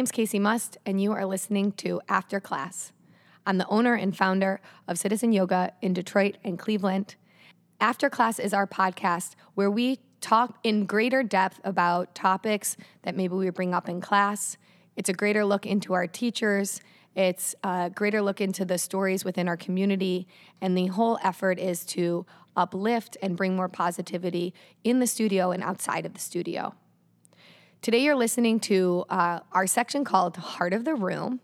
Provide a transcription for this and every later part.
name's Kacee Must, and you are listening to After Class. I'm the owner and founder of Citizen Yoga in Detroit and Cleveland. After Class is our podcast where we talk in greater depth about topics that maybe we bring up in class. It's a greater look into our teachers. It's a greater look into the stories within our community. And the whole effort is to uplift and bring more positivity in the studio and outside of the studio. Today, you're listening to uh, our section called Heart of the Room.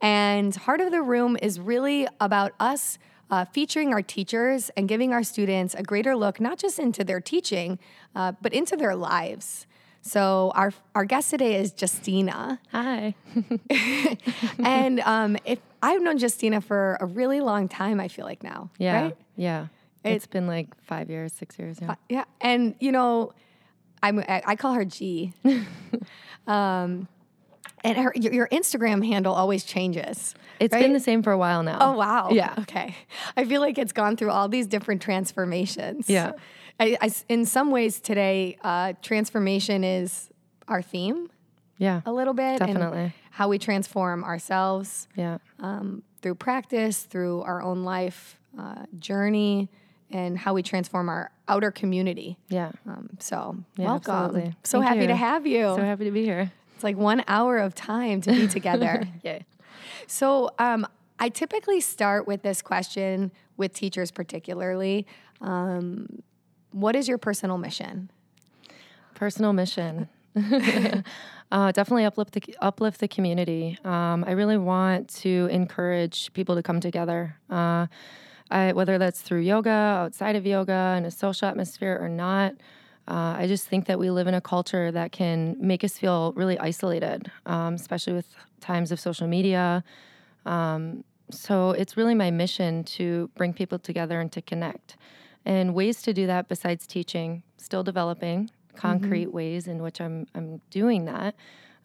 And Heart of the Room is really about us uh, featuring our teachers and giving our students a greater look, not just into their teaching, uh, but into their lives. So our our guest today is Giustina. Hi. and um, if I've known Giustina for a really long time, I feel like now. Yeah. Right? Yeah. It- it's been like five years, six years. Yeah. Yeah. And you know, I'm I I call her G. um, and her your, your Instagram handle always changes. It's right? been the same for a while now. Oh wow. Yeah. Okay. I feel like it's gone through all these different transformations. Yeah. I, I in some ways today, uh, transformation is our theme Yeah. a little bit. Definitely. how we transform ourselves Yeah. um, through practice, through our own life uh, journey, and how we transform our outer community. Yeah. Um, so Yeah, welcome. absolutely. So Thank happy to have you. So happy to be here. it's like one hour of time to be together. Yay. So um, I typically start with this question with teachers, particularly. Um, what is your personal mission? Personal mission. uh, definitely uplift the uplift the community. Um, I really want to encourage people to come together. Uh, I, whether that's through yoga, outside of yoga, in a social atmosphere or not. Uh, I just think that we live in a culture that can make us feel really isolated, um, especially with times of social media. Um, so it's really my mission to bring people together and to connect. And ways to do that besides teaching, still developing concrete ways in which I'm I'm doing that.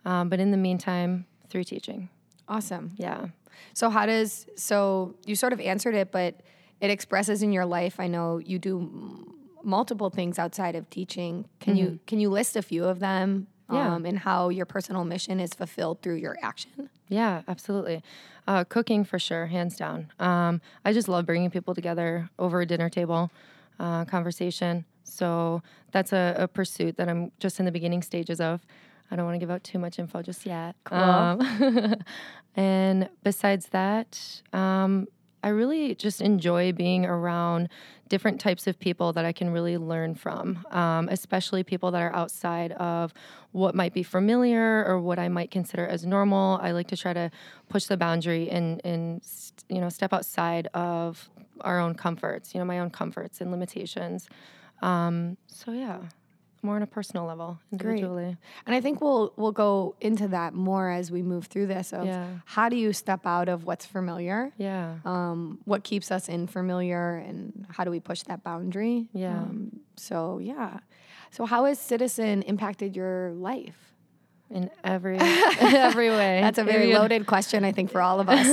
Um, but in the meantime, through teaching, Awesome. yeah, So how does so you sort of answered it, but it expresses in your life. I know you do m- multiple things outside of teaching. Can you can you list a few of them? Yeah. Um, and how your personal mission is fulfilled through your action. yeah, absolutely. Uh, cooking for sure, hands down. Um, I just love bringing people together over a dinner table, uh, conversation. So that's a, a pursuit that I'm just in the beginning stages of. I don't want to give out too much info just yet. Um, and besides that, um, I really just enjoy being around different types of people that I can really learn from, um, especially people that are outside of what might be familiar or what I might consider as normal. I like to try to push the boundary and, and you know step outside of our own comforts, you know, my own comforts and limitations. Um, so yeah, more on a personal level, Great. And I think we'll we'll go into that more as we move through this. Of Yeah. how do you step out of what's familiar? Yeah. Um, what keeps us in familiar, and how do we push that boundary? Yeah. Um, so yeah. So how has Citizen impacted your life? in every every way. That's a very loaded question, I think, for all of us.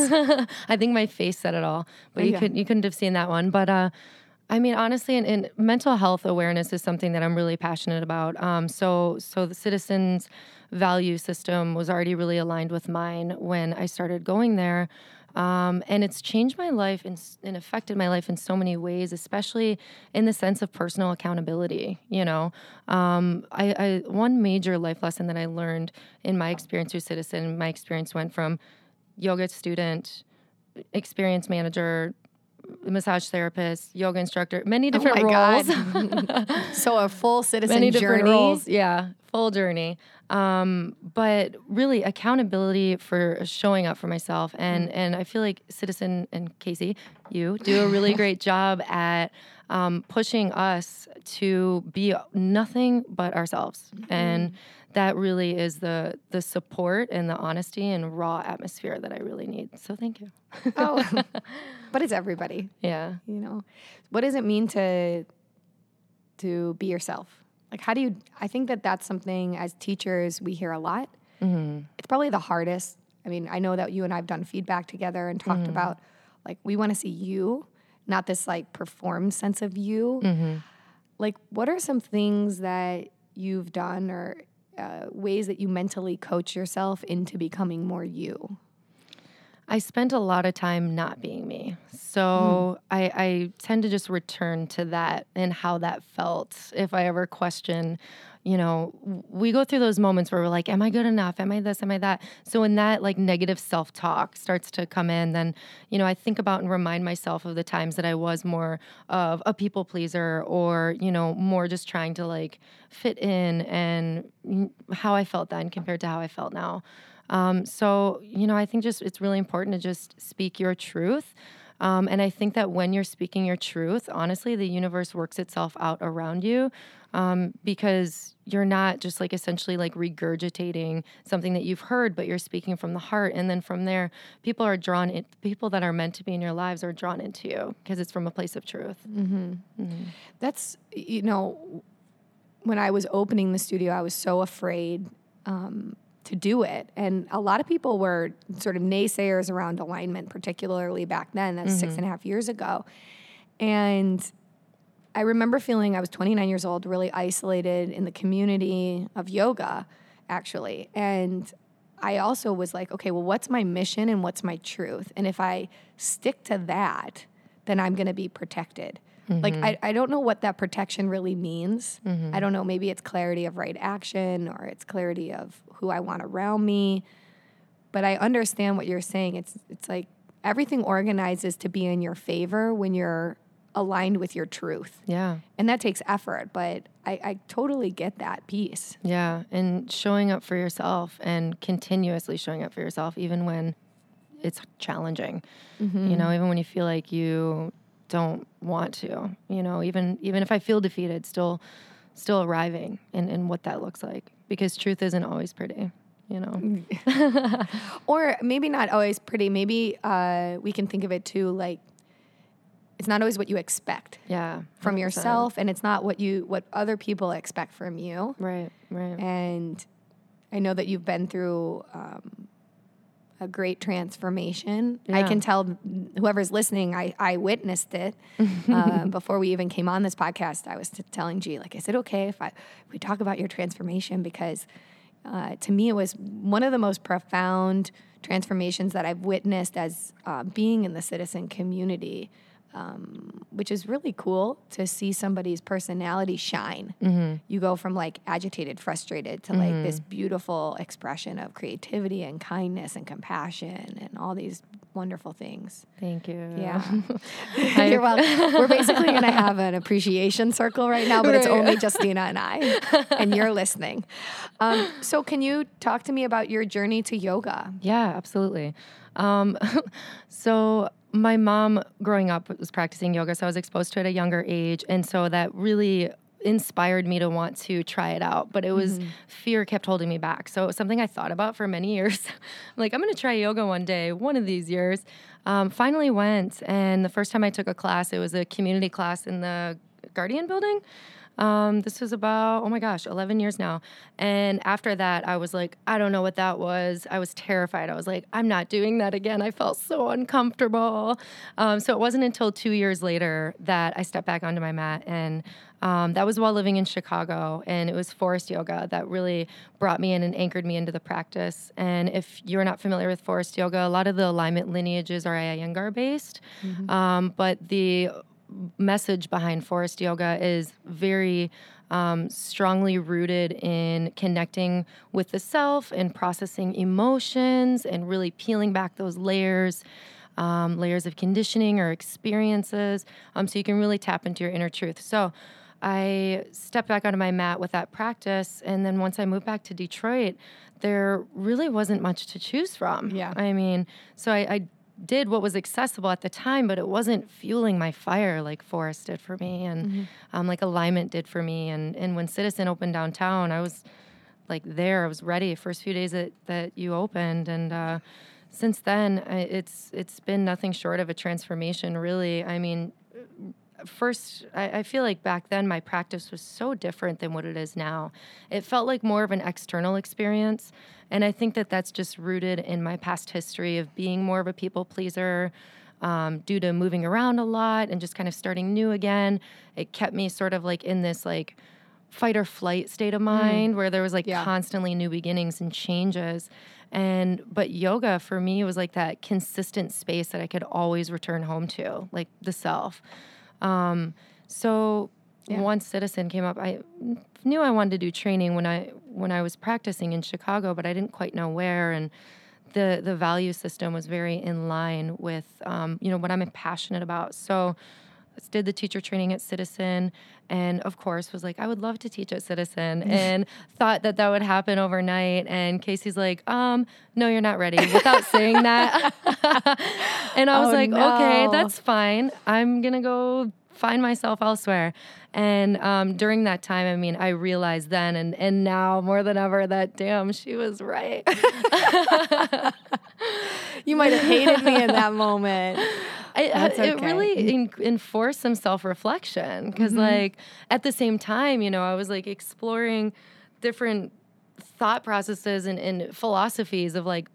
I think my face said it all, but you Yeah. could you couldn't have seen that one. But uh, I mean, honestly, in, in mental health awareness is something that I'm really passionate about. Um, so so the citizens' value system was already really aligned with mine when I started going there. Um, and it's changed my life and, and affected my life in so many ways, especially in the sense of personal accountability. You know, um, I, I one major life lesson that I learned in my experience with Citizen, my experience went from yoga student, experience manager, massage therapist, yoga instructor, many oh different Oh my roles. God. so a full citizen many journey. different roles. Yeah, full journey. Um, but really, accountability for showing up for myself, and Mm. and I feel like Citizen and Kacee, you do a really great job at um, pushing us to be nothing but ourselves, Mm-hmm. and that really is the the support and the honesty and raw atmosphere that I really need. So thank you. Oh, but it's everybody. Yeah. You know, what does it mean to to be yourself? Like, how do you? I think that that's something as teachers we hear a lot. Mm-hmm. It's probably the hardest. I mean, I know that you and I've done feedback together and talked about like we want to see you, not this like performed sense of you. Mm-hmm. Like, what are some things that you've done or uh, ways that you mentally coach yourself into becoming more you? I spent a lot of time not being me. So mm. I, I tend to just return to that and how that felt. If I ever question, you know, we go through those moments where we're like, am I good enough? Am I this? Am I that? So when that like negative self talk starts to come in, then, you know, I think about and remind myself of the times that I was more of a people pleaser or, you know, more just trying to like fit in and how I felt then compared to how I felt now. Um, so, you know, I think just it's really important to just speak your truth. Um, and I think that when you're speaking your truth, honestly, the universe works itself out around you um, because you're not just like essentially like regurgitating something that you've heard, but you're speaking from the heart. And then from there, people are drawn in, people that are meant to be in your lives are drawn into you because it's from a place of truth. Mm-hmm. Mm-hmm. That's, you know, when I was opening the studio, I was so afraid um, to do it. And a lot of people were sort of naysayers around alignment, particularly back then. That's mm-hmm. six and a half years ago. And I remember feeling I was 29 years old, really isolated in the community of yoga, actually. And I also was like, okay, well, what's my mission and what's my truth? And if I stick to that, then I'm going to be protected. Mm-hmm. Like, I, I don't know what that protection really means. Mm-hmm. I don't know. Maybe it's clarity of right action or it's clarity of who I want around me. But I understand what you're saying. It's, it's like everything organizes to be in your favor when you're aligned with your truth. Yeah. And that takes effort, but I, I, totally get that piece. Yeah. And showing up for yourself and continuously showing up for yourself, even when it's challenging. Mm-hmm. You know, even when you feel like you don't want to, you know, even even if I feel defeated, still still arriving in, in what that looks like. Because truth isn't always pretty you know. or maybe not always pretty. Maybe uh, we can think of it too like it's not always what you expect. Yeah. From 100%. yourself and it's not what you what other people expect from you. Right, right. And I know that you've been through um, a great transformation. Yeah. I can tell whoever's listening, I, I witnessed it uh, before we even came on this podcast. I was t- telling G, like, is it okay if I if we talk about your transformation? Because uh, to me, it was one of the most profound transformations that I've witnessed as uh, being in the citizen community um, which is really cool to see somebody's personality shine. Mm-hmm. You go from like agitated, frustrated to like mm-hmm. this beautiful expression of creativity and kindness and compassion and all these wonderful things. Thank you. Yeah. You're welcome. We're basically going to have an appreciation circle right now, but right. it's only Giustina and I, and you're listening. Um, so, can you talk to me about your journey to yoga? Yeah, absolutely. Um, so, my mom growing up was practicing yoga, so I was exposed to it at a younger age. And so that really inspired me to want to try it out but it was mm-hmm. fear kept holding me back so it was something i thought about for many years like i'm going to try yoga one day one of these years um, finally went and the first time i took a class it was a community class in the guardian building um, this was about, oh my gosh, 11 years now. And after that, I was like, I don't know what that was. I was terrified. I was like, I'm not doing that again. I felt so uncomfortable. Um, so it wasn't until two years later that I stepped back onto my mat. And um, that was while living in Chicago. And it was forest yoga that really brought me in and anchored me into the practice. And if you're not familiar with forest yoga, a lot of the alignment lineages are Iyengar based. Mm-hmm. Um, but the message behind forest yoga is very um, strongly rooted in connecting with the self and processing emotions and really peeling back those layers. Um, layers of conditioning or experiences, um, so you can really tap into your inner truth. So, I stepped back onto my mat with that practice, and then once I moved back to Detroit, there really wasn't much to choose from. Yeah, I mean, so I, I did what was accessible at the time, but it wasn't fueling my fire like Forest did for me, and mm-hmm. um, like Alignment did for me. And and when Citizen opened downtown, I was like there. I was ready. First few days that that you opened, and uh, since then, it's it's been nothing short of a transformation. Really, I mean, first, I, I, feel like back then my practice was so different than what it is now. It felt like more of an external experience. And I think that that's just rooted in my past history of being more of a people pleaser. Um, due to moving around a lot and just kind of starting new again, it kept me sort of like in this like fight or flight state of mind where there was like Yeah. constantly new beginnings and changes. And but yoga for me was like that consistent space that I could always return home to, like the self. Um, so Yeah. once Citizen came up, I knew I wanted to do training when I when I was practicing in Chicago, but I didn't quite know where. And the the value system was very in line with um, you know what I'm passionate about. So did the teacher training at Citizen, and of course was like, I would love to teach at Citizen, and thought that that would happen overnight. And Kacee's like, um, no, you're not ready, without saying that. and I was Oh, like, okay, that's fine. I'm gonna go find myself elsewhere. And um, during that time, I mean, I realized then and and now more than ever that damn, she was right. You might have hated me in that moment. I, That's it really en- enforced some self reflection because, like, at the same time, you know, I was like exploring different thought processes and, and philosophies of like,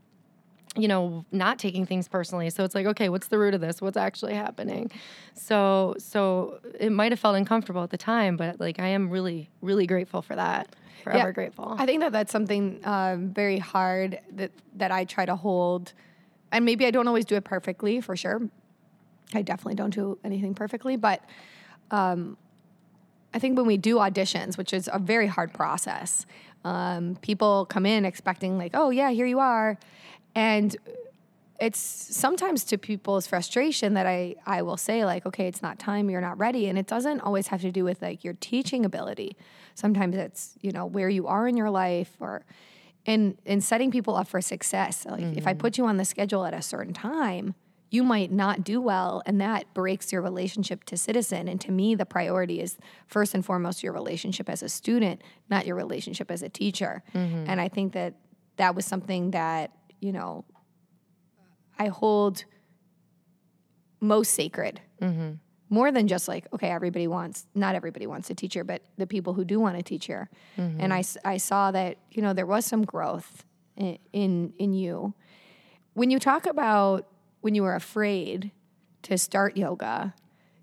you know, not taking things personally. So it's like, okay, what's the root of this? What's actually happening? So, so it might have felt uncomfortable at the time, but like, I am really, really grateful for that. Forever grateful. I think that that's something um, very hard that that I try to hold, and maybe I don't always do it perfectly for sure. I definitely don't do anything perfectly, but um, I think when we do auditions, which is a very hard process, um, people come in expecting like, oh yeah, here you are, and it's sometimes to people's frustration that I, I will say like okay it's not time you're not ready. And it doesn't always have to do with like your teaching ability. Sometimes it's you know where you are in your life or in in setting people up for success. Like if i mm-hmm. put you on the schedule at a certain time you might not do well. And that breaks your relationship to citizen. And to me the priority is first and foremost your relationship as a student not your relationship as a teacher. Mm-hmm. And i think that that was something that you know I hold most sacred. Mm-hmm. More than just like, okay, everybody wants, not everybody wants a teacher, but the people who do want a teacher. Mm-hmm. And I, I saw that, you know, there was some growth in, in, in you. When you talk about when you were afraid to start yoga,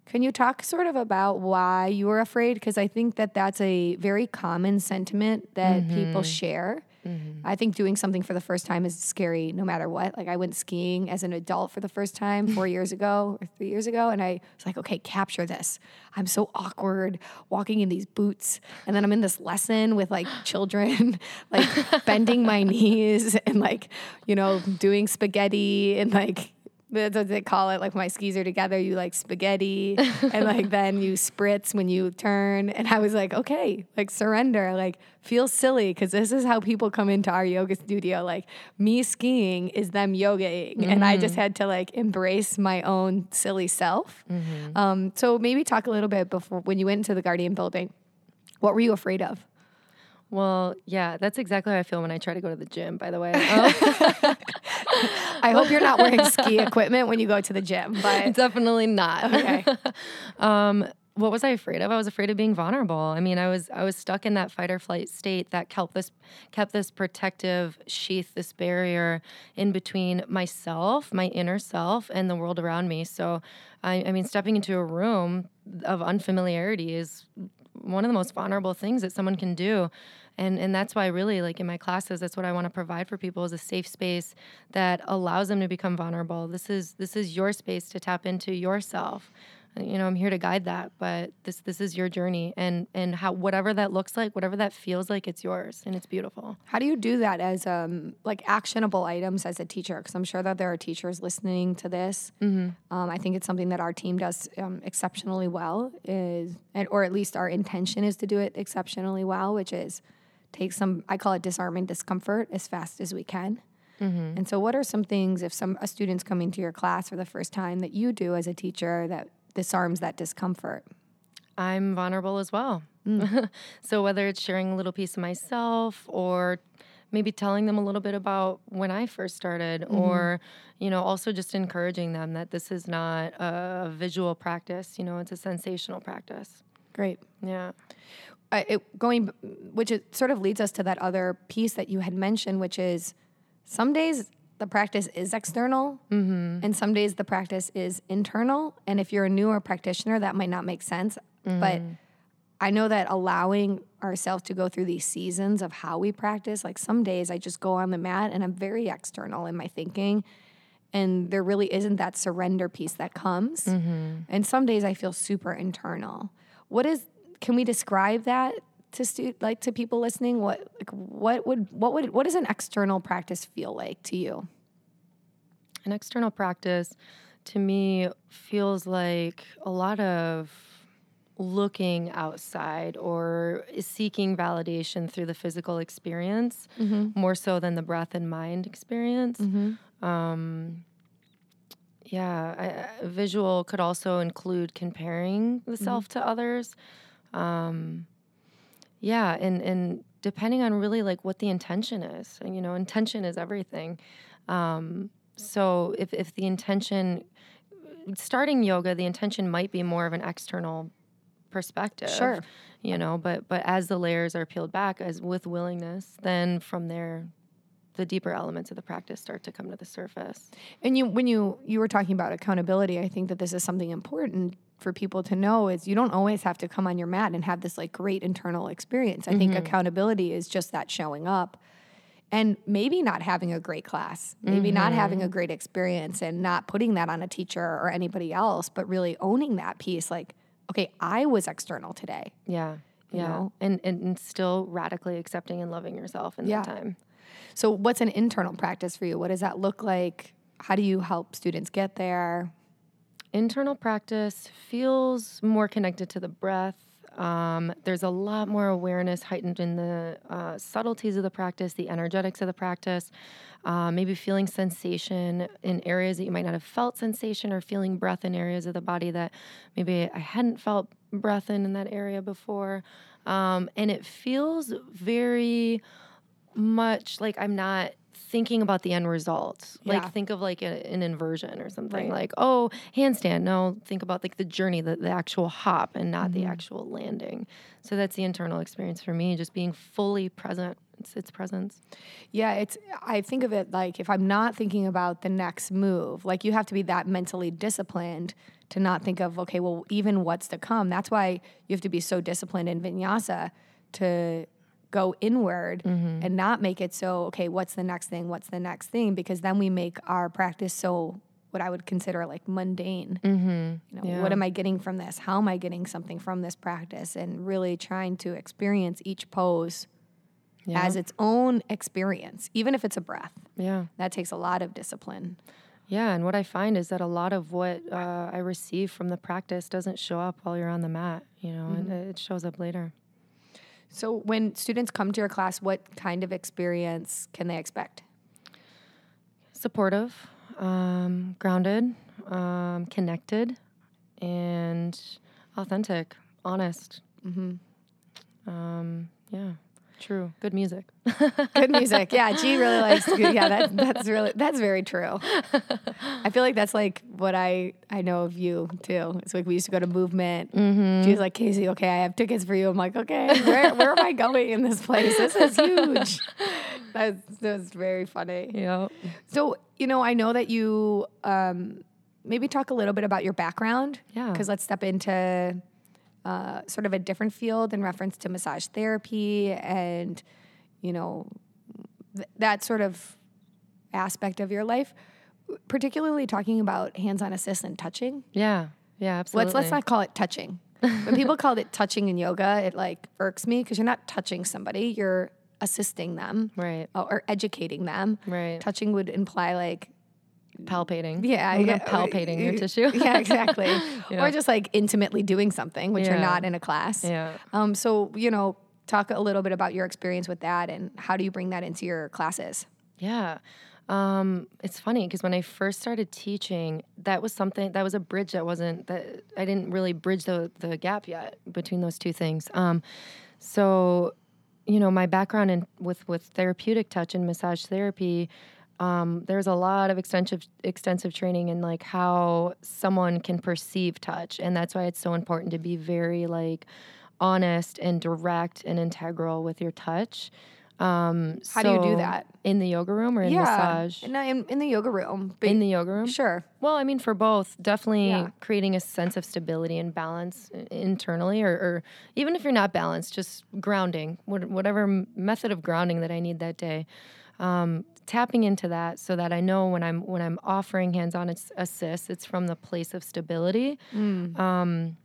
can you talk sort of about why you were afraid? Because I think that that's a very common sentiment that people mm-hmm. share. Mm-hmm. I think doing something for the first time is scary no matter what. Like I went skiing as an adult for the first time four years ago or three years ago, and I was like, okay, capture this. I'm so awkward walking in these boots, and then I'm in this lesson with like children, like bending my knees and like you know doing spaghetti and like that's what they call it. Like my skis are together, you like spaghetti, and like then you spritz when you turn. And I was like, okay, like surrender, like feel silly because this is how people come into our yoga studio. Like me skiing is them yogaing, and I just had to like embrace my own silly self. Um, so maybe talk a little bit before when you went into the Guardian building. What were you afraid of? Well, yeah, that's exactly how I feel when I try to go to the gym, by the way. Um, I hope you're not wearing ski equipment when you go to the gym, but Definitely not. okay. um, what was I afraid of? I was afraid of being vulnerable. I mean, I was I was stuck in that fight or flight state that kept this kept this protective sheath, this barrier in between myself, my inner self, and the world around me. So, I, I mean, stepping into a room of unfamiliarity is one of the most vulnerable things that someone can do. And and that's why really like in my classes that's what I want to provide for people is a safe space that allows them to become vulnerable. This is this is your space to tap into yourself you know i'm here to guide that but this this is your journey and and how whatever that looks like whatever that feels like it's yours and it's beautiful How do you do that as um, like actionable items as a teacher? Because I'm sure that there are teachers listening to this. Um, I think it's something that our team does um, exceptionally well, is and or at least our intention is to do it exceptionally well, which is take some I call it disarming discomfort as fast as we can. And so, what are some things if some a student's coming to your class for the first time that you do as a teacher that disarms that discomfort? I'm vulnerable as well. so whether it's sharing a little piece of myself or maybe telling them a little bit about when I first started or you know also just encouraging them that this is not a visual practice, you know, it's a sensational practice. Great. Yeah. uh, it, going, which it sort of leads us to that other piece that you had mentioned, which is some days the practice is external, mm-hmm. and some days the practice is internal. And if you're a newer practitioner, that might not make sense. But mm. I know that allowing ourselves to go through these seasons of how we practice, like some days I just go on the mat and I'm very external in my thinking. And there really isn't that surrender piece that comes. Mm-hmm. And some days I feel super internal. What is, can we describe that to stu- like to people listening? What, like, what would, what would, what does an external practice feel like to you? An external practice to me feels like a lot of looking outside or seeking validation through the physical experience more so than the breath and mind experience. Um, yeah, I, visual could also include comparing the self to others. Um, yeah, and and depending on really like what the intention is, and, you know, intention is everything. Um, so if if the intention, starting yoga, the intention might be more of an external perspective. Sure. You know, but but as the layers are peeled back, as with willingness, then from there, the deeper elements of the practice start to come to the surface. And you, when you you were talking about accountability, I think that this is something important for people to know is you don't always have to come on your mat and have this like great internal experience. I think mm-hmm. accountability is just that showing up and maybe not having a great class, maybe not having a mm-hmm. great experience and not putting that on a teacher or anybody else, but really owning that piece like, okay, I was external today. Yeah. You Yeah. know? And, and and still radically accepting and loving yourself in Yeah. that time. So what's an internal practice for you? What does that look like? How do you help students get there? Internal practice feels more connected to the breath. Um, there's a lot more awareness heightened in the uh, subtleties of the practice, the energetics of the practice, uh, maybe feeling sensation in areas that you might not have felt sensation, or feeling breath in areas of the body that maybe I hadn't felt breath in in that area before. Um, and it feels very much like I'm not thinking about the end result. Yeah. Like think of like a, an inversion or something. Right. Like oh handstand. No, think about like the journey, the, the actual hop, and not Mm-hmm. the actual landing. So that's the internal experience for me. Just being fully present. It's its presence. Yeah, it's I think of it like if I'm not thinking about the next move, like you have to be that mentally disciplined to not think of okay, well, even what's to come. That's why you have to be so disciplined in vinyasa to go inward mm-hmm. and not make it so okay, what's the next thing? What's the next thing? Because then we make our practice so what I would consider like mundane. Mm-hmm. You know, what am I getting from this? How am I getting something from this practice? And really trying to experience each pose as its own experience, even if it's a breath. Yeah. That takes a lot of discipline. Yeah, and what I find is that a lot of what uh, I receive from the practice doesn't show up while you're on the mat, you know, and mm-hmm. it shows up later. So, when students come to your class, what kind of experience can they expect? Supportive, um, grounded, um, connected, and authentic, honest. Mm-hmm. Um, yeah, true. Good music. Good music. Yeah, G really likes good. Yeah, that, that's really that's very true. I feel like that's like what I I know of you too. It's like we used to go to movement. G's like Kacee. Okay, I have tickets for you. I'm like, okay, where where am I going in this place? This is huge. That's that's very funny. yeah. So, you know, I know that you um, maybe talk a little bit about your background. Yeah. Because let's step into uh, sort of a different field in reference to massage therapy and, you know, th- that sort of aspect of your life, particularly talking about hands on assist and touching. Yeah. Yeah, absolutely. Let's let's not call it touching. when people call it touching in yoga, it like irks me because you're not touching somebody, you're assisting them Right. uh, or educating them. Right. Touching would imply like palpating. yeah, yeah, palpating your tissue. yeah, exactly. Yeah. Or just like intimately doing something, which you're not in a class. Yeah. Um, so you know, talk a little bit about your experience with that and how do you bring that into your classes? Yeah. Um, it's funny because when I first started teaching, that was something that was a bridge that wasn't that I didn't really bridge the the gap yet between those two things. Um, so, you know, my background in with with therapeutic touch and massage therapy, um, there's a lot of extensive extensive training in like how someone can perceive touch, and that's why it's so important to be very like honest and direct and integral with your touch. Um, How do you do that? In the yoga room or in massage? in, in, in the yoga room. In the yoga room? sure. Well, I mean, for both, definitely Yeah. creating a sense of stability and balance internally, or, or even if you're not balanced, just grounding, whatever method of grounding that I need that day. Um, tapping into that so that I know when I'm when I'm offering hands-on ass- assist, it's from the place of stability. Mm. Um,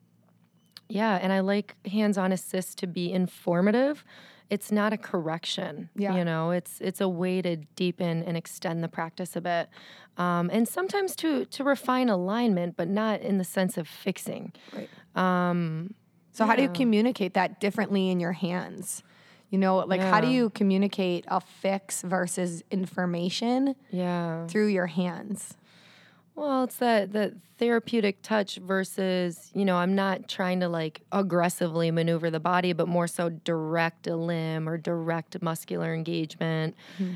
yeah, and I like hands-on assist to be informative. It's not a correction. Yeah. You know, it's it's a way to deepen and extend the practice a bit. Um, and sometimes to to refine alignment, but not in the sense of fixing. Right. Um, So how do you communicate that differently in your hands? You know, like how do you communicate a fix versus information yeah. through your hands? Well, it's that that therapeutic touch versus, you know, I'm not trying to like aggressively maneuver the body, but more so direct a limb or direct muscular engagement.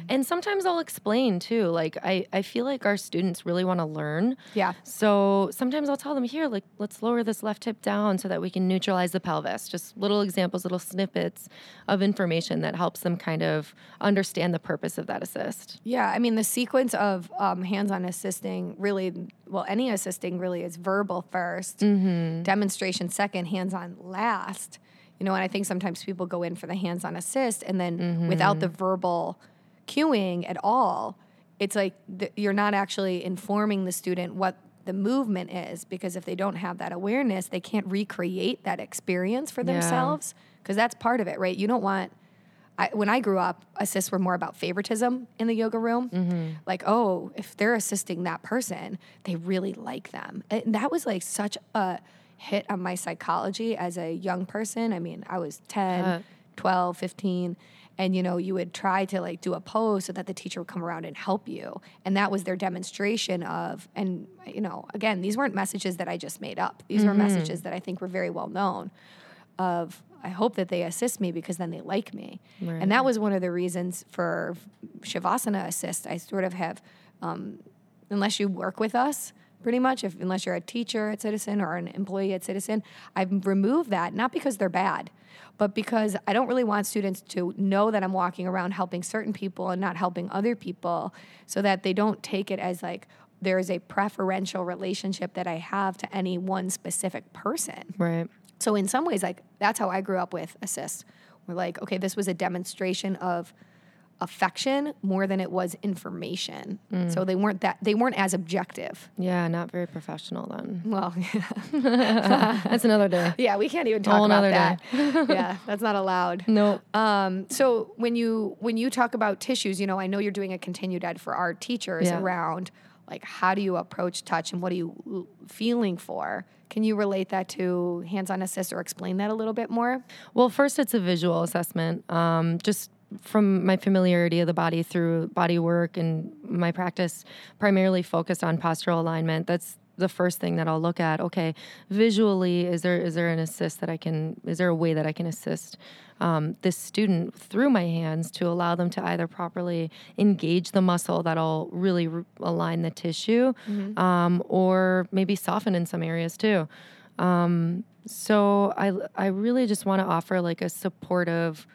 And sometimes I'll explain too. Like I, I feel like our students really want to learn. Yeah. So sometimes I'll tell them here, like, let's lower this left hip down so that we can neutralize the pelvis. Just little examples, little snippets of information that helps them kind of understand the purpose of that assist. Yeah, I mean the sequence of um, hands-on assisting really, well, any assisting really is verbal 1st mm-hmm. demonstration second, hands-on last. You know, and I think sometimes people go in for the hands-on assist, and then mm-hmm. without the verbal cueing at all, it's like th- you're not actually informing the student what the movement is because if they don't have that awareness, they can't recreate that experience for themselves because that's part of it, right? You don't want I, when I grew up, assists were more about favoritism in the yoga room. Mm-hmm. Like, oh, if they're assisting that person, they really like them. And that was like such a hit on my psychology as a young person. I mean, I was 10, Uh. 12, 15. And you know, you would try to like do a pose so that the teacher would come around and help you. And that was their demonstration of, and you know, again, these weren't messages that I just made up. These were messages that I think were very well known of I hope that they assist me because then they like me. And that was one of the reasons for Shavasana assist. I sort of have, um, unless you work with us, pretty much, if unless you're a teacher at Citizen or an employee at Citizen, I've removed that not because they're bad, but because I don't really want students to know that I'm walking around helping certain people and not helping other people, so that they don't take it as like there is a preferential relationship that I have to any one specific person. Right. So in some ways, like that's how I grew up with assist. We're like, okay, this was a demonstration of affection more than it was information. So they weren't that they weren't as objective. Yeah, not very professional then. Well, That's another day. yeah, we can't even talk Whole about that. yeah, that's not allowed. No. Um, so when you when you talk about tissues, you know, I know you're doing a continued ed for our teachers Yeah. around like how do you approach touch and what are you feeling for? Can you relate that to hands-on assist or explain that a little bit more? Well, first, it's a visual assessment. Um, just from my familiarity of the body through body work and my practice, primarily focused on postural alignment. That's the first thing that I'll look at. Okay, visually, is there is there an assist that I can? Is there a way that I can assist um, this student through my hands to allow them to either properly engage the muscle that'll really r- align the tissue, um, or maybe soften in some areas too. Um, so I I really just want to offer like a supportive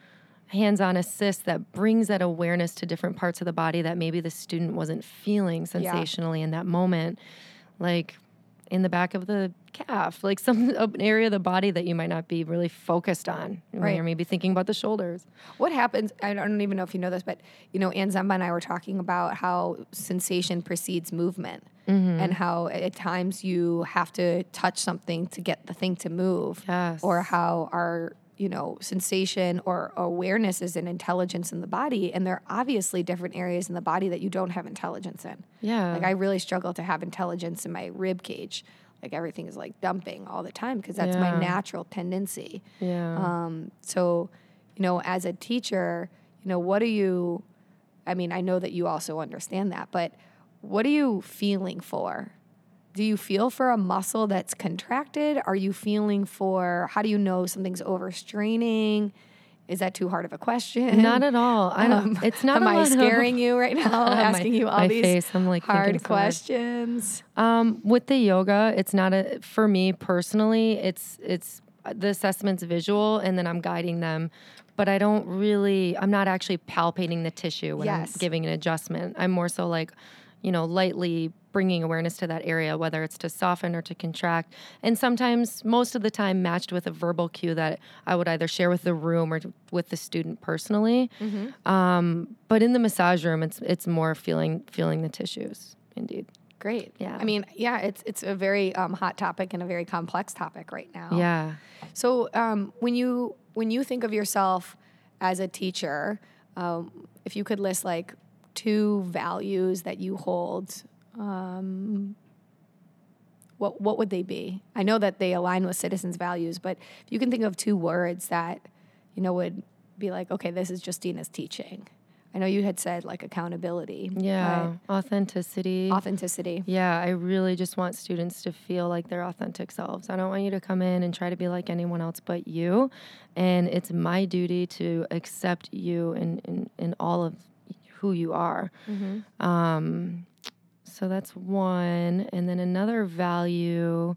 hands-on assist that brings that awareness to different parts of the body that maybe the student wasn't feeling sensationally in that moment like in the back of the calf like some an area of the body that you might not be really focused on Right. you're maybe thinking about the shoulders What happens? I don't even know if you know this, but you know, Ann Zemba and I were talking about how sensation precedes movement, Mm-hmm. and how at times you have to touch something to get the thing to move, Yes. or how our you know sensation or awareness is an intelligence in the body, and there are obviously different areas in the body that you don't have intelligence in. yeah Like I really struggle to have intelligence in my rib cage. Like everything is like dumping all the time because that's my natural tendency. yeah Um, so, you know, as a teacher, you know, what are you? I mean, I know that you also understand that, but what are you feeling for? Do you feel for a muscle that's contracted? Are you feeling for? How do you know something's overstraining? Is that too hard of a question? not at all i don't Um, it's not Am I lot of- scaring you right now? My- asking you all these face, I'm like hard thinking so questions. Um, with the yoga, it's not a for me personally. It's it's the assessment's visual, and then I'm guiding them but I don't really, I'm not actually palpating the tissue when Yes. I'm giving an adjustment. I'm more so like, you know, lightly bringing awareness to that area, whether it's to soften or to contract. And sometimes, most of the time, matched with a verbal cue that I would either share with the room or with the student personally. Um, but in the massage room, it's it's more feeling feeling the tissues. Indeed. Great. Yeah. I mean, yeah, it's it's a very um, hot topic and a very complex topic right now. Yeah. So um, when you when you think of yourself as a teacher, um, if you could list like two values that you hold, um, what what would they be? I know that they align with citizens' values, but if you can think of two words that you know would be like, okay, this is Giustina's teaching. I know you had said like accountability. Yeah. Authenticity. Authenticity. Yeah, I really just want students to feel like their authentic selves. I don't want you to come in and try to be like anyone else but you. And it's my duty to accept you in, in, in all of who you are. Um, so that's one. And then another value.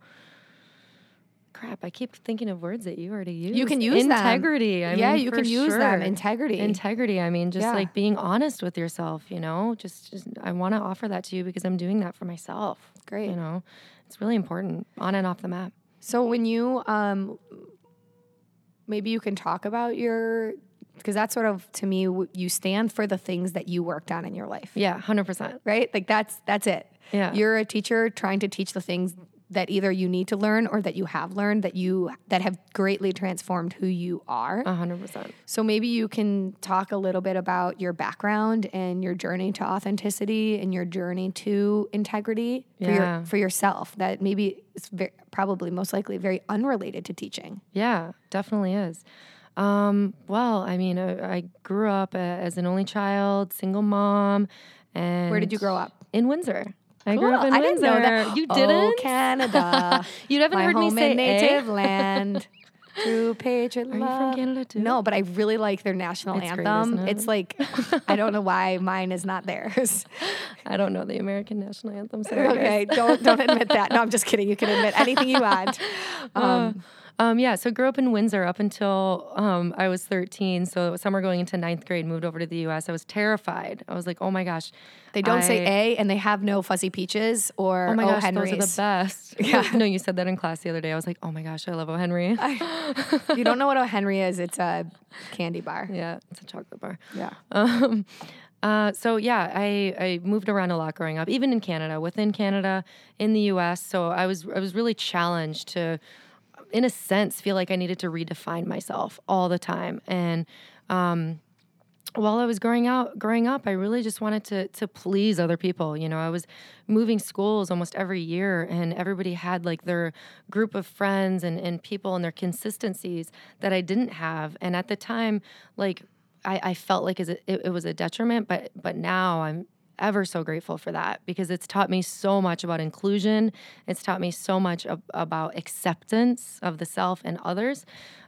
Crap, I keep thinking of words that you already used. You can use them. integrity. I yeah, mean, you can use them. Integrity. Integrity. I mean, just Yeah. like being honest with yourself, you know, just, just I want to offer that to you because I'm doing that for myself. Great. You know, it's really important on and off the map. So when you um maybe you can talk about your because that's sort of to me you stand for the things that you worked on in your life. Yeah, 100%. Right? Like that's that's it. Yeah. You're a teacher trying to teach the things that either you need to learn or that you have learned that you that have greatly transformed who you are. 100%. So maybe you can talk a little bit about your background and your journey to authenticity and your journey to integrity for Yeah. your for yourself. That maybe it's very, probably most likely very unrelated to teaching. Yeah, definitely is. Um, well, I mean, I, I grew up uh, as an only child, single mom. And Where did you grow up? In Windsor. I grew up in I Windsor. didn't know that. You Oh, didn't? Canada. You haven't My heard me say and eh? native land. True patriot Are you from Canada too? No, but I really like their national It's great, anthem. isn't it? It's like I don't know why mine is not theirs. I don't know the American national anthem. Sorry, okay, don't don't admit that. No, I'm just kidding. You can admit anything you want. Um, Um, yeah, so grew up in Windsor up until um, I was 13. So summer going into ninth grade, moved over to the U.S. I was terrified. I was like, oh my gosh. they don't say A, and they have no fuzzy peaches or Oh my gosh, Henry's. those are the best. Yeah. no, you said that in class the other day. I was like, oh my gosh, I love O. Henry. If you don't know what O. Henry is, it's a candy bar. yeah, it's a chocolate bar. Yeah. Um, uh, so yeah, I, I moved around a lot growing up, even in Canada, within Canada, in the U.S. So I was I was really challenged to, in a sense, feel like I needed to redefine myself all the time. And um, while I was growing out, growing up, I really just wanted to to please other people. You know, I was moving schools almost every year, and everybody had like their group of friends and and people and their consistencies that I didn't have. And at the time, like I, I felt like it, it was a detriment, but but now I'm ever so grateful for that because it's taught me so much about inclusion. It's taught me so much ab- about acceptance of the self and others.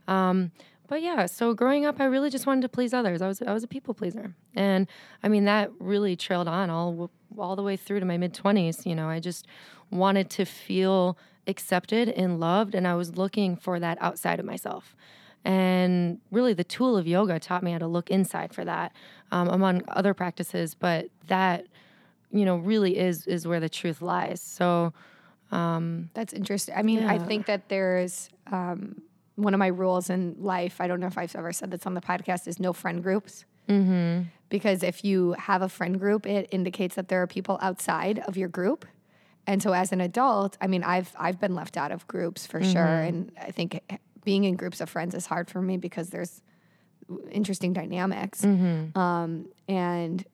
Um, but yeah, so growing up, I really just wanted to please others. I was I was a people pleaser, and I mean that really trailed on all all the way through to my mid twenties. You know, I just wanted to feel accepted and loved, and I was looking for that outside of myself. And really, the tool of yoga taught me how to look inside for that, um, among other practices. But that, you know, really is is where the truth lies. So, That's interesting. I mean, I think that there's um, one of my rules in life. I don't know if I've ever said this on the podcast. Is no friend groups. Mm-hmm. Because if you have a friend group, it indicates that there are people outside of your group. And so, as an adult, I mean, I've I've been left out of groups for sure, and I think being in groups of friends is hard for me because there's interesting dynamics. Um, and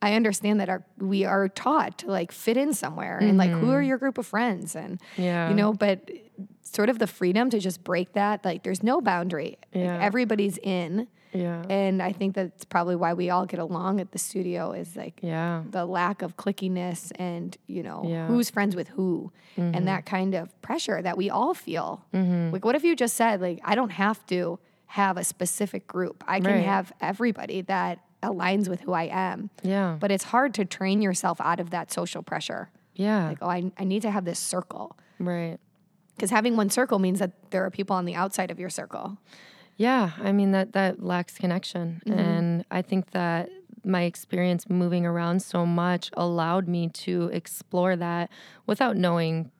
I understand that our we are taught to like fit in somewhere and like who are your group of friends and Yeah. you know, but sort of the freedom to just break that like there's no boundary. Like, Yeah. everybody's in, yeah, and I think that's probably why we all get along at the studio is like yeah, the lack of clickiness and you know Yeah. who's friends with who and that mm-hmm. kind of pressure that we all feel. Mm-hmm. Like what if you just said like i don't have to have a specific group. I can Right. have everybody that aligns with who i am. Yeah, but it's hard to train yourself out of that social pressure. Yeah, like oh i, I need to have this circle. Right. because having one circle means that there are people on the outside of your circle Yeah, I mean that that lacks connection, Mm-hmm. and I think that my experience moving around so much allowed me to explore that without knowing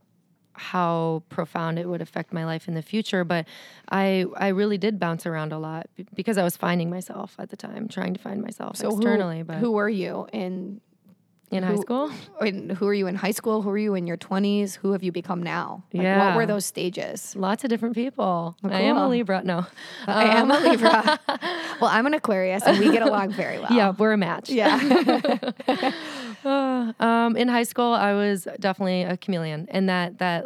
how profound it would affect my life in the future but i i really did bounce around a lot b- because i was finding myself at the time trying to find myself So externally who, but who were you in in high school who are you in high school? Who are you in your 20s? Who have you become now? Like, What were those stages? lots of different people i am a libra no I am a Um, Libra. well, I'm an Aquarius and we get along very well. yeah we're a match Yeah. Uh, um, in high school, I was definitely a chameleon, and that that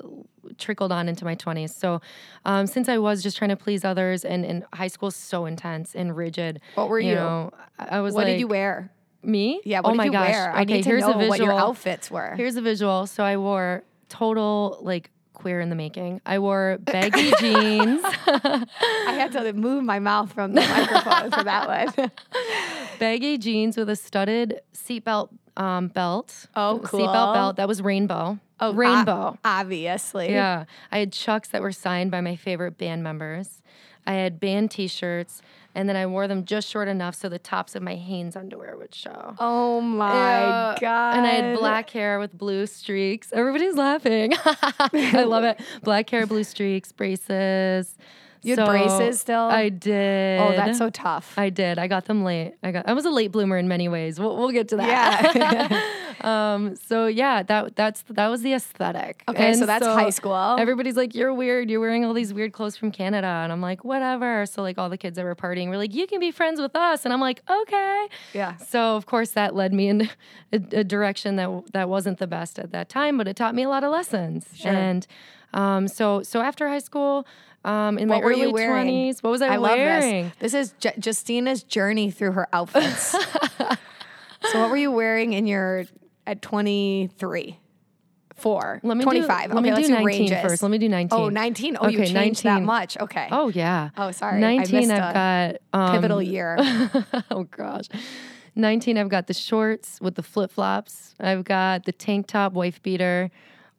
trickled on into my twenties. So, um, since I was just trying to please others, and, and high school's so intense and rigid. What were you? know, I I was what like, did you wear? Me? Yeah, what oh did my you gosh. wear? I okay, need to here's know a visual. what your outfits were. Here's a visual. So I wore total like queer in the making. I wore baggy jeans, I had to move my mouth from the microphone for that one. baggy jeans with a studded seatbelt um, belt. Oh, cool. Seatbelt belt that was rainbow. Oh, rainbow. o- obviously. Yeah. I had chucks that were signed by my favorite band members. I had band t shirts, and then I wore them just short enough so the tops of my Hanes underwear would show. Oh my Yeah. god. And I had black hair with blue streaks. Everybody's laughing. I love it. Black hair, blue streaks, braces. You had braces still? I did. Oh, that's so tough. I did. I got them late. I got. I was a late bloomer in many ways. We'll, we'll get to that. yeah. Um, so yeah, that that's that was the aesthetic. Okay, so And that's high school. Everybody's like, "You're weird. You're wearing all these weird clothes from Canada," and I'm like, "Whatever." So like all the kids that were partying were like, "You can be friends with us," and I'm like, "Okay." yeah. So of course that led me in a, a direction that that wasn't the best at that time, but it taught me a lot of lessons. Sure. And um, so so after high school, um, in What my early twenties, what was I, I love wearing? this. This is J- Giustina's journey through her outfits. so what were you wearing in your at 23? Four. Let me 25. Do, let okay, me do do 19 ranges. first. Let me do 19. Oh, 19. Oh, you Okay, changed that 19. much. Okay. Oh yeah. Oh, sorry. 19 missed I've got um, pivotal year. oh gosh. 19 I've got the shorts with the flip-flops. I've got the tank top wife beater,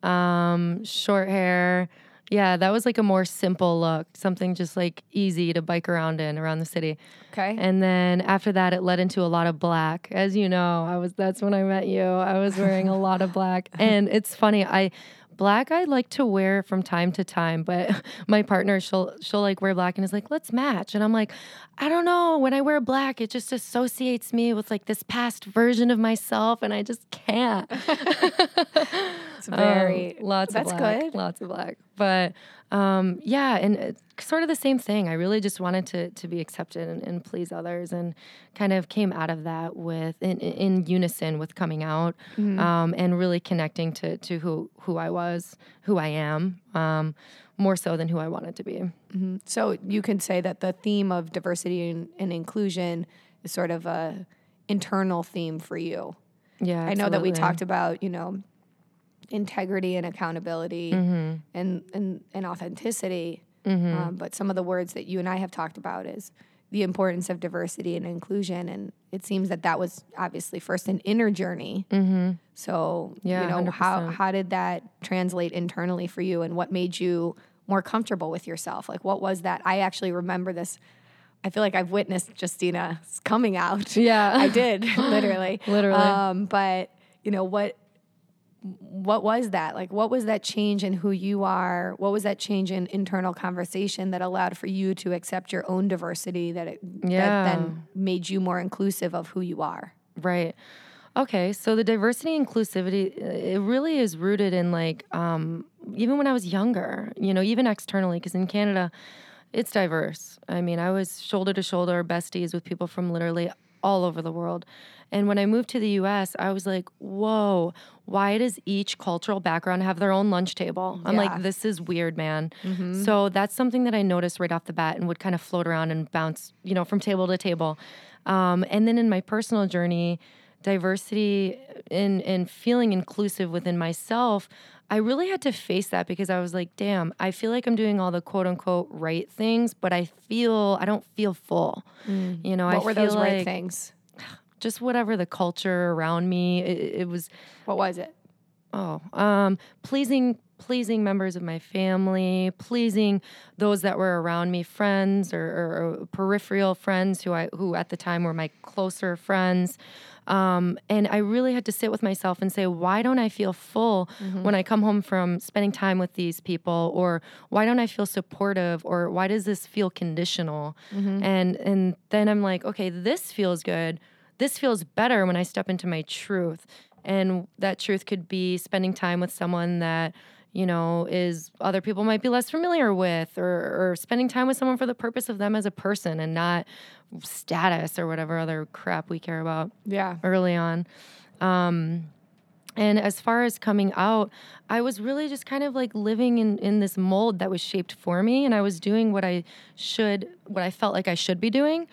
um, short hair. Yeah, that was like a more simple look, something just like easy to bike around in around the city. Okay. And then after that it led into a lot of black. As you know, I was that's when I met you. I was wearing a lot of black. And it's funny, I black I like to wear from time to time, but my partner she'll she'll like wear black and is like, "Let's match." And I'm like, "I don't know, when I wear black, it just associates me with like this past version of myself and I just can't." it's very Um, lots of black. good. Lots of black. But um, yeah, and it's sort of the same thing. I really just wanted to to be accepted and, and please others, and kind of came out of that with in, in unison with coming out Mm-hmm. um, and really connecting to to who who I was, who I am, um, more so than who I wanted to be. So you can say that the theme of diversity and, and inclusion is sort of a internal theme for you. Yeah, I know that we talked about, you know, integrity and accountability Mm-hmm. and, and, and authenticity. Mm-hmm. Um, but some of the words that you and I have talked about is the importance of diversity and inclusion. And it seems that that was obviously first an inner journey. Mm-hmm. So, Yeah, you know, how, 100%. how did that translate internally for you and what made you more comfortable with yourself? Like, what was that? I actually remember this. I feel like I've witnessed Giustina's coming out. Yeah. I did, literally. Literally. Um, but, you know, what, what was that? Like, what was that change in who you are? What was that change in internal conversation that allowed for you to accept your own diversity that, it, Yeah. that then made you more inclusive of who you are? Right. Okay, so the diversity inclusivity uh, it really is rooted in like um, even when I was younger, you know, even externally because in Canada it's diverse. I mean, I was shoulder to shoulder besties with people from literally all over the world. And when I moved to the US, I was like, "Whoa, why does each cultural background have their own lunch table?" I'm Yeah. like, "This is weird, man." So that's something that I noticed right off the bat and would kind of float around and bounce, you know, from table to table. Um, and then in my personal journey, diversity and and feeling inclusive within myself, I really had to face that because I was like, damn, I feel like I'm doing all the quote unquote right things, but I feel I don't feel full. You know, I Mm. What were feel those like right things? just whatever the culture around me, it, it was What was it? oh, um, pleasing pleasing members of my family, pleasing those that were around me, friends or, or, or peripheral friends who I who at the time were my closer friends. Um, and I really had to sit with myself and say, why don't I feel full mm-hmm. when I come home from spending time with these people? Or why don't I feel supportive? Or why does this feel conditional? Mm-hmm. And and then I'm like, okay, this feels good. This feels better when I step into my truth. And that truth could be spending time with someone that you know, is other people might be less familiar with, or, or spending time with someone for the purpose of them as a person and not status or whatever other crap we care about. Yeah. Early on. Um, and as far as coming out, I was really just kind of like living in, in this mold that was shaped for me. And I was doing what I should, what I felt like I should be doing.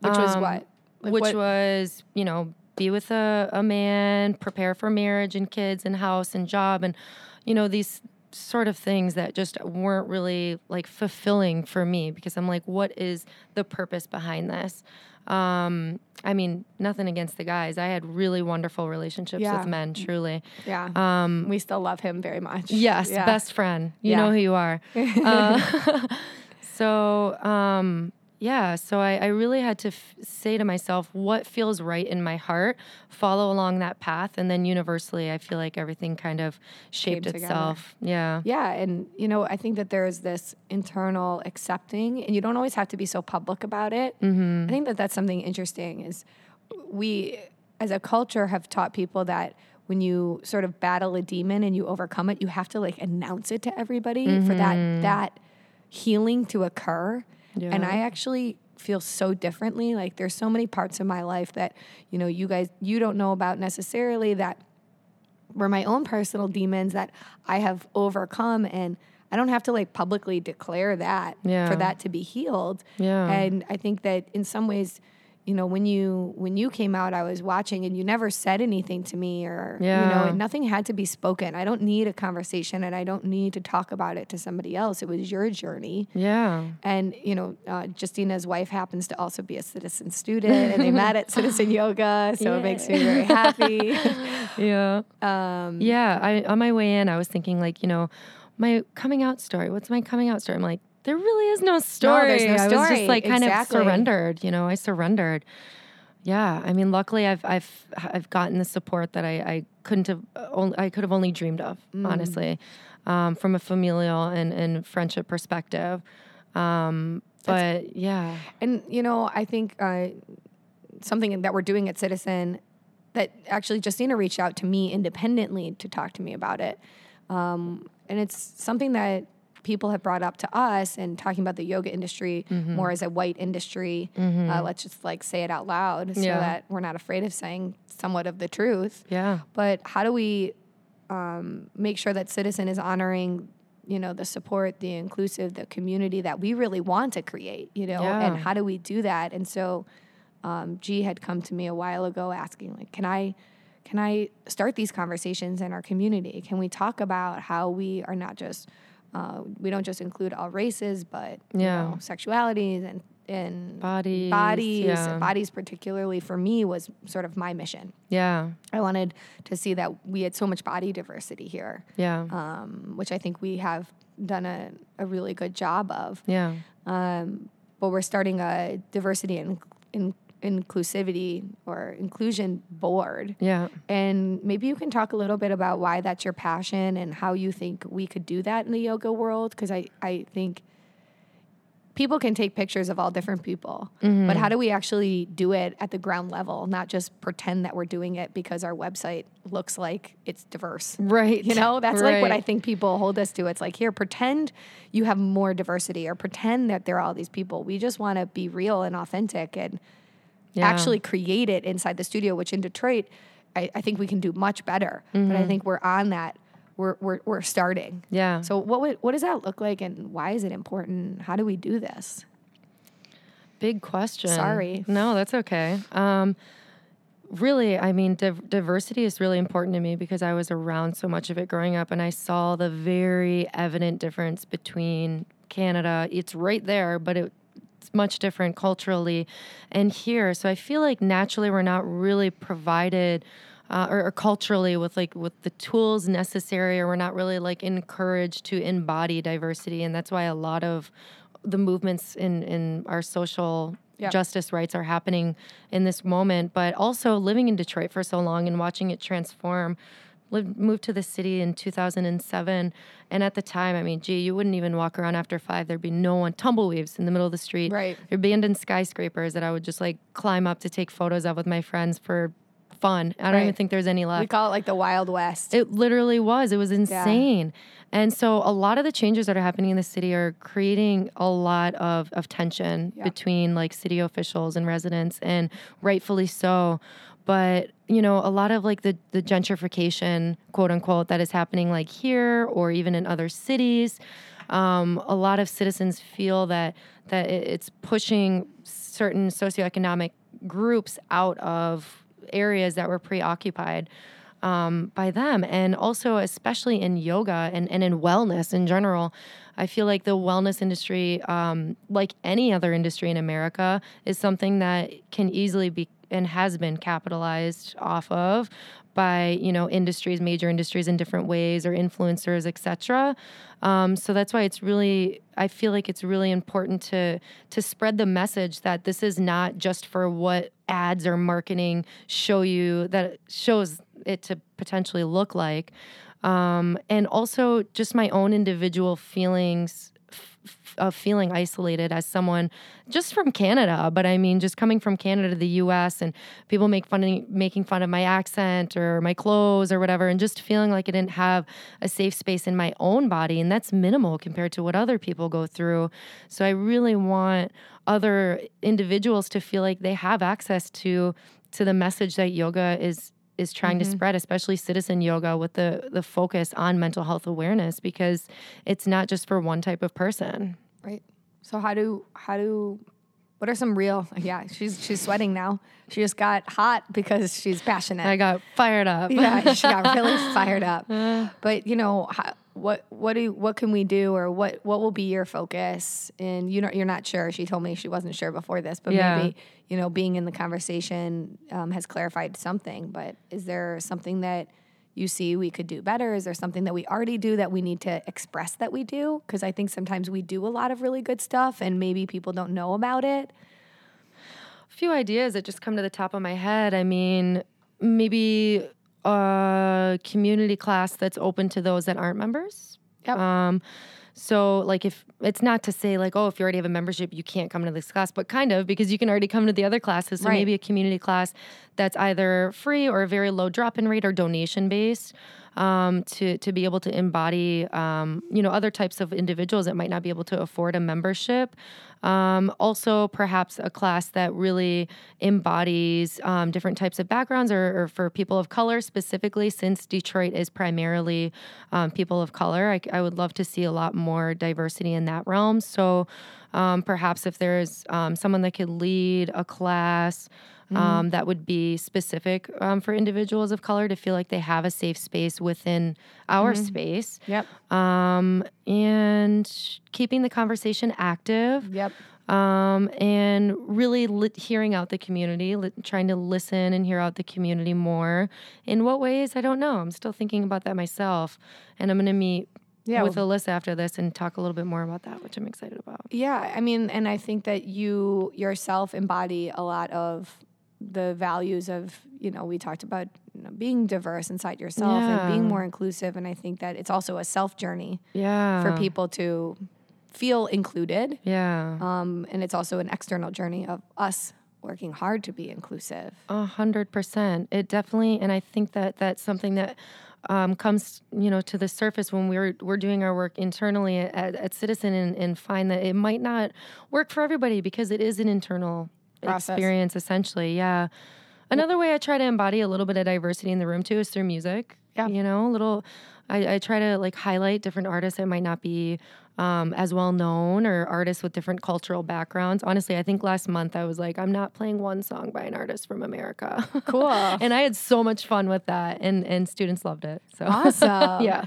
Which um, was what? Like which what? was, you know, be with a, a man, prepare for marriage and kids and house and job and you know, these sort of things that just weren't really like fulfilling for me because I'm like, what is the purpose behind this? Um, I mean, nothing against the guys. I had really wonderful relationships yeah. with men, truly. Yeah. Um, we still love him very much. Yes, yeah. best friend. You yeah. know who you are. uh, so, um, yeah, so I, I really had to f- say to myself, what feels right in my heart, follow along that path. And then universally, I feel like everything kind of shaped itself. Yeah. Yeah. And, you know, I think that there's this internal accepting, and you don't always have to be so public about it. Mm-hmm. I think that that's something interesting is we, as a culture, have taught people that when you sort of battle a demon and you overcome it, you have to like announce it to everybody mm-hmm. for that, mm-hmm. that healing to occur. Yeah. And I actually feel so differently. Like there's so many parts of my life that, you know, you guys you don't know about necessarily that were my own personal demons that I have overcome and I don't have to like publicly declare that yeah. for that to be healed. Yeah. And I think that in some ways you know when you when you came out i was watching and you never said anything to me or yeah. you know and nothing had to be spoken. I don't need a conversation and i don't need to talk about it to somebody else. It was your journey. Yeah. And you know uh, Giustina's wife happens to also be a citizen student and they met at citizen yoga so yeah. it makes me very happy. Yeah. Um, yeah I, on my way in i was thinking like you know my coming out story what's my coming out story? I'm like there really is no story. No, there's no story. I was just like kind exactly. of surrendered, you know, I surrendered. Yeah, I mean, luckily I've I've I've gotten the support that I, I couldn't have only, I could have only dreamed of, mm. honestly, um, from a familial and, and friendship perspective. Um, but yeah, and you know, I think uh, something that we're doing at Citizen that actually Giustina reached out to me independently to talk to me about it, um, and it's something that people have brought up to us and talking about the yoga industry mm-hmm. more as a white industry. Mm-hmm. Uh, let's just like say it out loud so yeah. that we're not afraid of saying somewhat of the truth. Yeah. But how do we um, make sure that Citizen is honoring you know the support the inclusive the community that we really want to create you know yeah. and how do we do that and so um, g had come to me a while ago asking like can i can i start these conversations in our community can we talk about how we are not just uh, we don't just include all races, but yeah. know, sexualities and and bodies, bodies, yeah. bodies. Particularly for me, was sort of my mission. Yeah, I wanted to see that we had so much body diversity here. Yeah, um, which I think we have done a, a really good job of. Yeah, um, but we're starting a diversity and in, inclusivity or inclusion board. Yeah. And maybe you can talk a little bit about why that's your passion and how you think we could do that in the yoga world. Because I, I think people can take pictures of all different people, mm-hmm. but how do we actually do it at the ground level, not just pretend that we're doing it because our website looks like it's diverse? Right. You know, that's right. like what I think people hold us to. It's like, here, pretend you have more diversity or pretend that there are all these people. We just want to be real and authentic and yeah. actually create it inside the studio, which in Detroit, I, I think we can do much better. Mm-hmm. But I mm-hmm. think we're on that. We're, we're, we're starting. Yeah. So what would, what does that look like and why is it important? How do we do this? Big question. Sorry. No, that's okay. Um, really, I mean, div- diversity is really important to me because I was around so much of it growing up and I saw the very evident difference between Canada. It's right there, but it much different culturally and here. So I feel like naturally we're not really provided uh, or, or culturally with like with the tools necessary, or we're not really like encouraged to embody diversity, and that's why a lot of the movements in in our social Yeah. justice rights are happening in this moment. But also living in Detroit for so long and watching it transform. Lived, moved to the city in 2007, and at the time, I mean, gee, you wouldn't even walk around after five. There'd be no one, tumbleweaves in the middle of the street, Right. abandoned skyscrapers that I would just like climb up to take photos of with my friends for fun. I don't Right. even think there's any left. We call it like the Wild West. It literally was. It was insane. And so a lot of the changes that are happening in the city are creating a lot of, of tension Yeah. between like city officials and residents and rightfully so. But, you know, a lot of like the, the gentrification, quote unquote, that is happening like here or even in other cities. Um, a lot of citizens feel that that it's pushing certain socioeconomic groups out of areas that were preoccupied um, by them. And also, especially in yoga and, and in wellness in general, I feel like the wellness industry, um, like any other industry in America, is something that can easily be and has been capitalized off of by you know industries major industries in different ways or influencers etc um, so that's why it's really i feel like it's really important to to spread the message that this is not just for what ads or marketing show you that shows it to potentially look like. Um, and also just my own individual feelings of feeling isolated as someone just from Canada, but I mean just coming from Canada to the US and people make fun of, making fun of my accent or my clothes or whatever and just feeling like I didn't have a safe space in my own body and that's minimal compared to what other people go through. So I really want other individuals to feel like they have access to to the message that yoga is is trying to mm-hmm. spread, especially citizen yoga with the the focus on mental health awareness because it's not just for one type of person. Right. So how do how do what are some real yeah, she's she's sweating now. She just got hot because she's passionate. I got fired up. yeah, she got really fired up. Uh. But you know, how, what what do what can we do, or what what will be your focus? And you know, you're not sure. She told me she wasn't sure before this, but Yeah. maybe you know, being in the conversation um, has clarified something. But is there something that you see we could do better? Is there something that we already do that we need to express that we do? Because I think sometimes we do a lot of really good stuff, and maybe people don't know about it. A few ideas that just come to the top of my head. I mean, maybe a community class that's open to those that aren't members. Yep. Um, so, like, if it's not to say, like, oh, if you already have a membership, you can't come to this class, but kind of because you can already come to the other classes. So, Right. maybe a community class that's either free or a very low drop in rate or donation based um, to, to be able to embody, um, you know, other types of individuals that might not be able to afford a membership. Um, also, perhaps a class that really embodies um, different types of backgrounds or, or for people of color specifically, since Detroit is primarily um, people of color. I, I would love to see a lot more diversity in that realm. So, um, perhaps if there's um, someone that could lead a class um, that would be specific um, for individuals of color to feel like they have a safe space within our space. Yep. Um, and keeping the conversation active Yep. um, and really li- hearing out the community, li- trying to listen and hear out the community more. In what ways? I don't know. I'm still thinking about that myself. And I'm going to meet Yeah, with Alyssa after this and talk a little bit more about that, which I'm excited about. Yeah, I mean, and I think that you yourself embody a lot of the values of, you know, we talked about you know, being diverse inside yourself and being more inclusive. And I think that it's also a self journey Yeah. for people to feel included. Yeah. Um, and it's also an external journey of us working hard to be inclusive. A hundred percent. It definitely, and I think that that's something that um, comes, you know, to the surface when we're we're doing our work internally at, at Citizen, and, and find that it might not work for everybody because it is an internal Process. experience, essentially. Yeah. Another way I try to embody a little bit of diversity in the room too is through music. Yeah. You know, a little. I, I try to like highlight different artists that might not be um, as well known or artists with different cultural backgrounds. Honestly, I think last month I was like, I'm not playing one song by an artist from America. Cool. and I had so much fun with that, and and students loved it. So Awesome. yeah.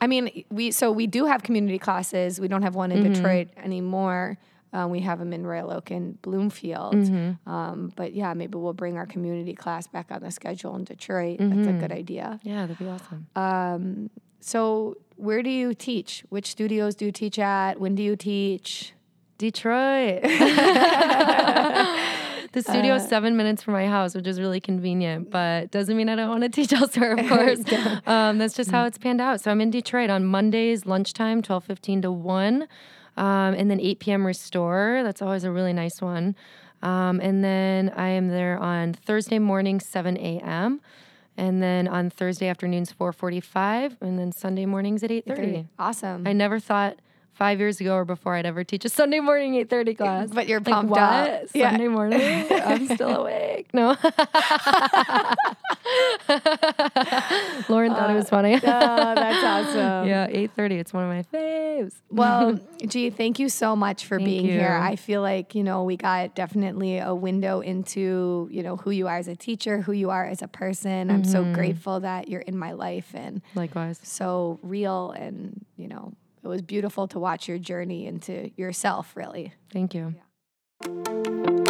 I mean, we so we do have community classes. We don't have one in Mm-hmm. Detroit anymore. Uh, we have them in Royal Oak and Bloomfield. Mm-hmm. Um, but yeah, maybe we'll bring our community class back on the schedule in Detroit. That's a good idea. Yeah, that'd be awesome. Um, so, where do you teach? Which studios do you teach at? When do you teach? Detroit. the studio is seven minutes from my house, which is really convenient, but doesn't mean I don't want to teach elsewhere, of course. um, that's just how it's panned out. So I'm in Detroit on Mondays, lunchtime, 12.15 to 1, um, and then 8 p.m. restore. That's always a really nice one. Um, and then I am there on Thursday morning, 7 a.m., and then on Thursday afternoons, 4.45, and then Sunday mornings at 8.30. Awesome. I never thought five years ago or before I'd ever teach a Sunday morning 8.30 class. But you're pumped up. Yeah. Sunday morning? I'm still awake. No. Lauren thought it was funny. oh, that's awesome. yeah, 8.30. It's one of my faves. Well, gee, thank you so much for Thank being here. I feel like, you know, we got definitely a window into, you know, who you are as a teacher, who you are as a person. I'm so Mm-hmm. grateful that you're in my life and Likewise. so real and, you know, it was beautiful to watch your journey into yourself, really. Thank you. Yeah.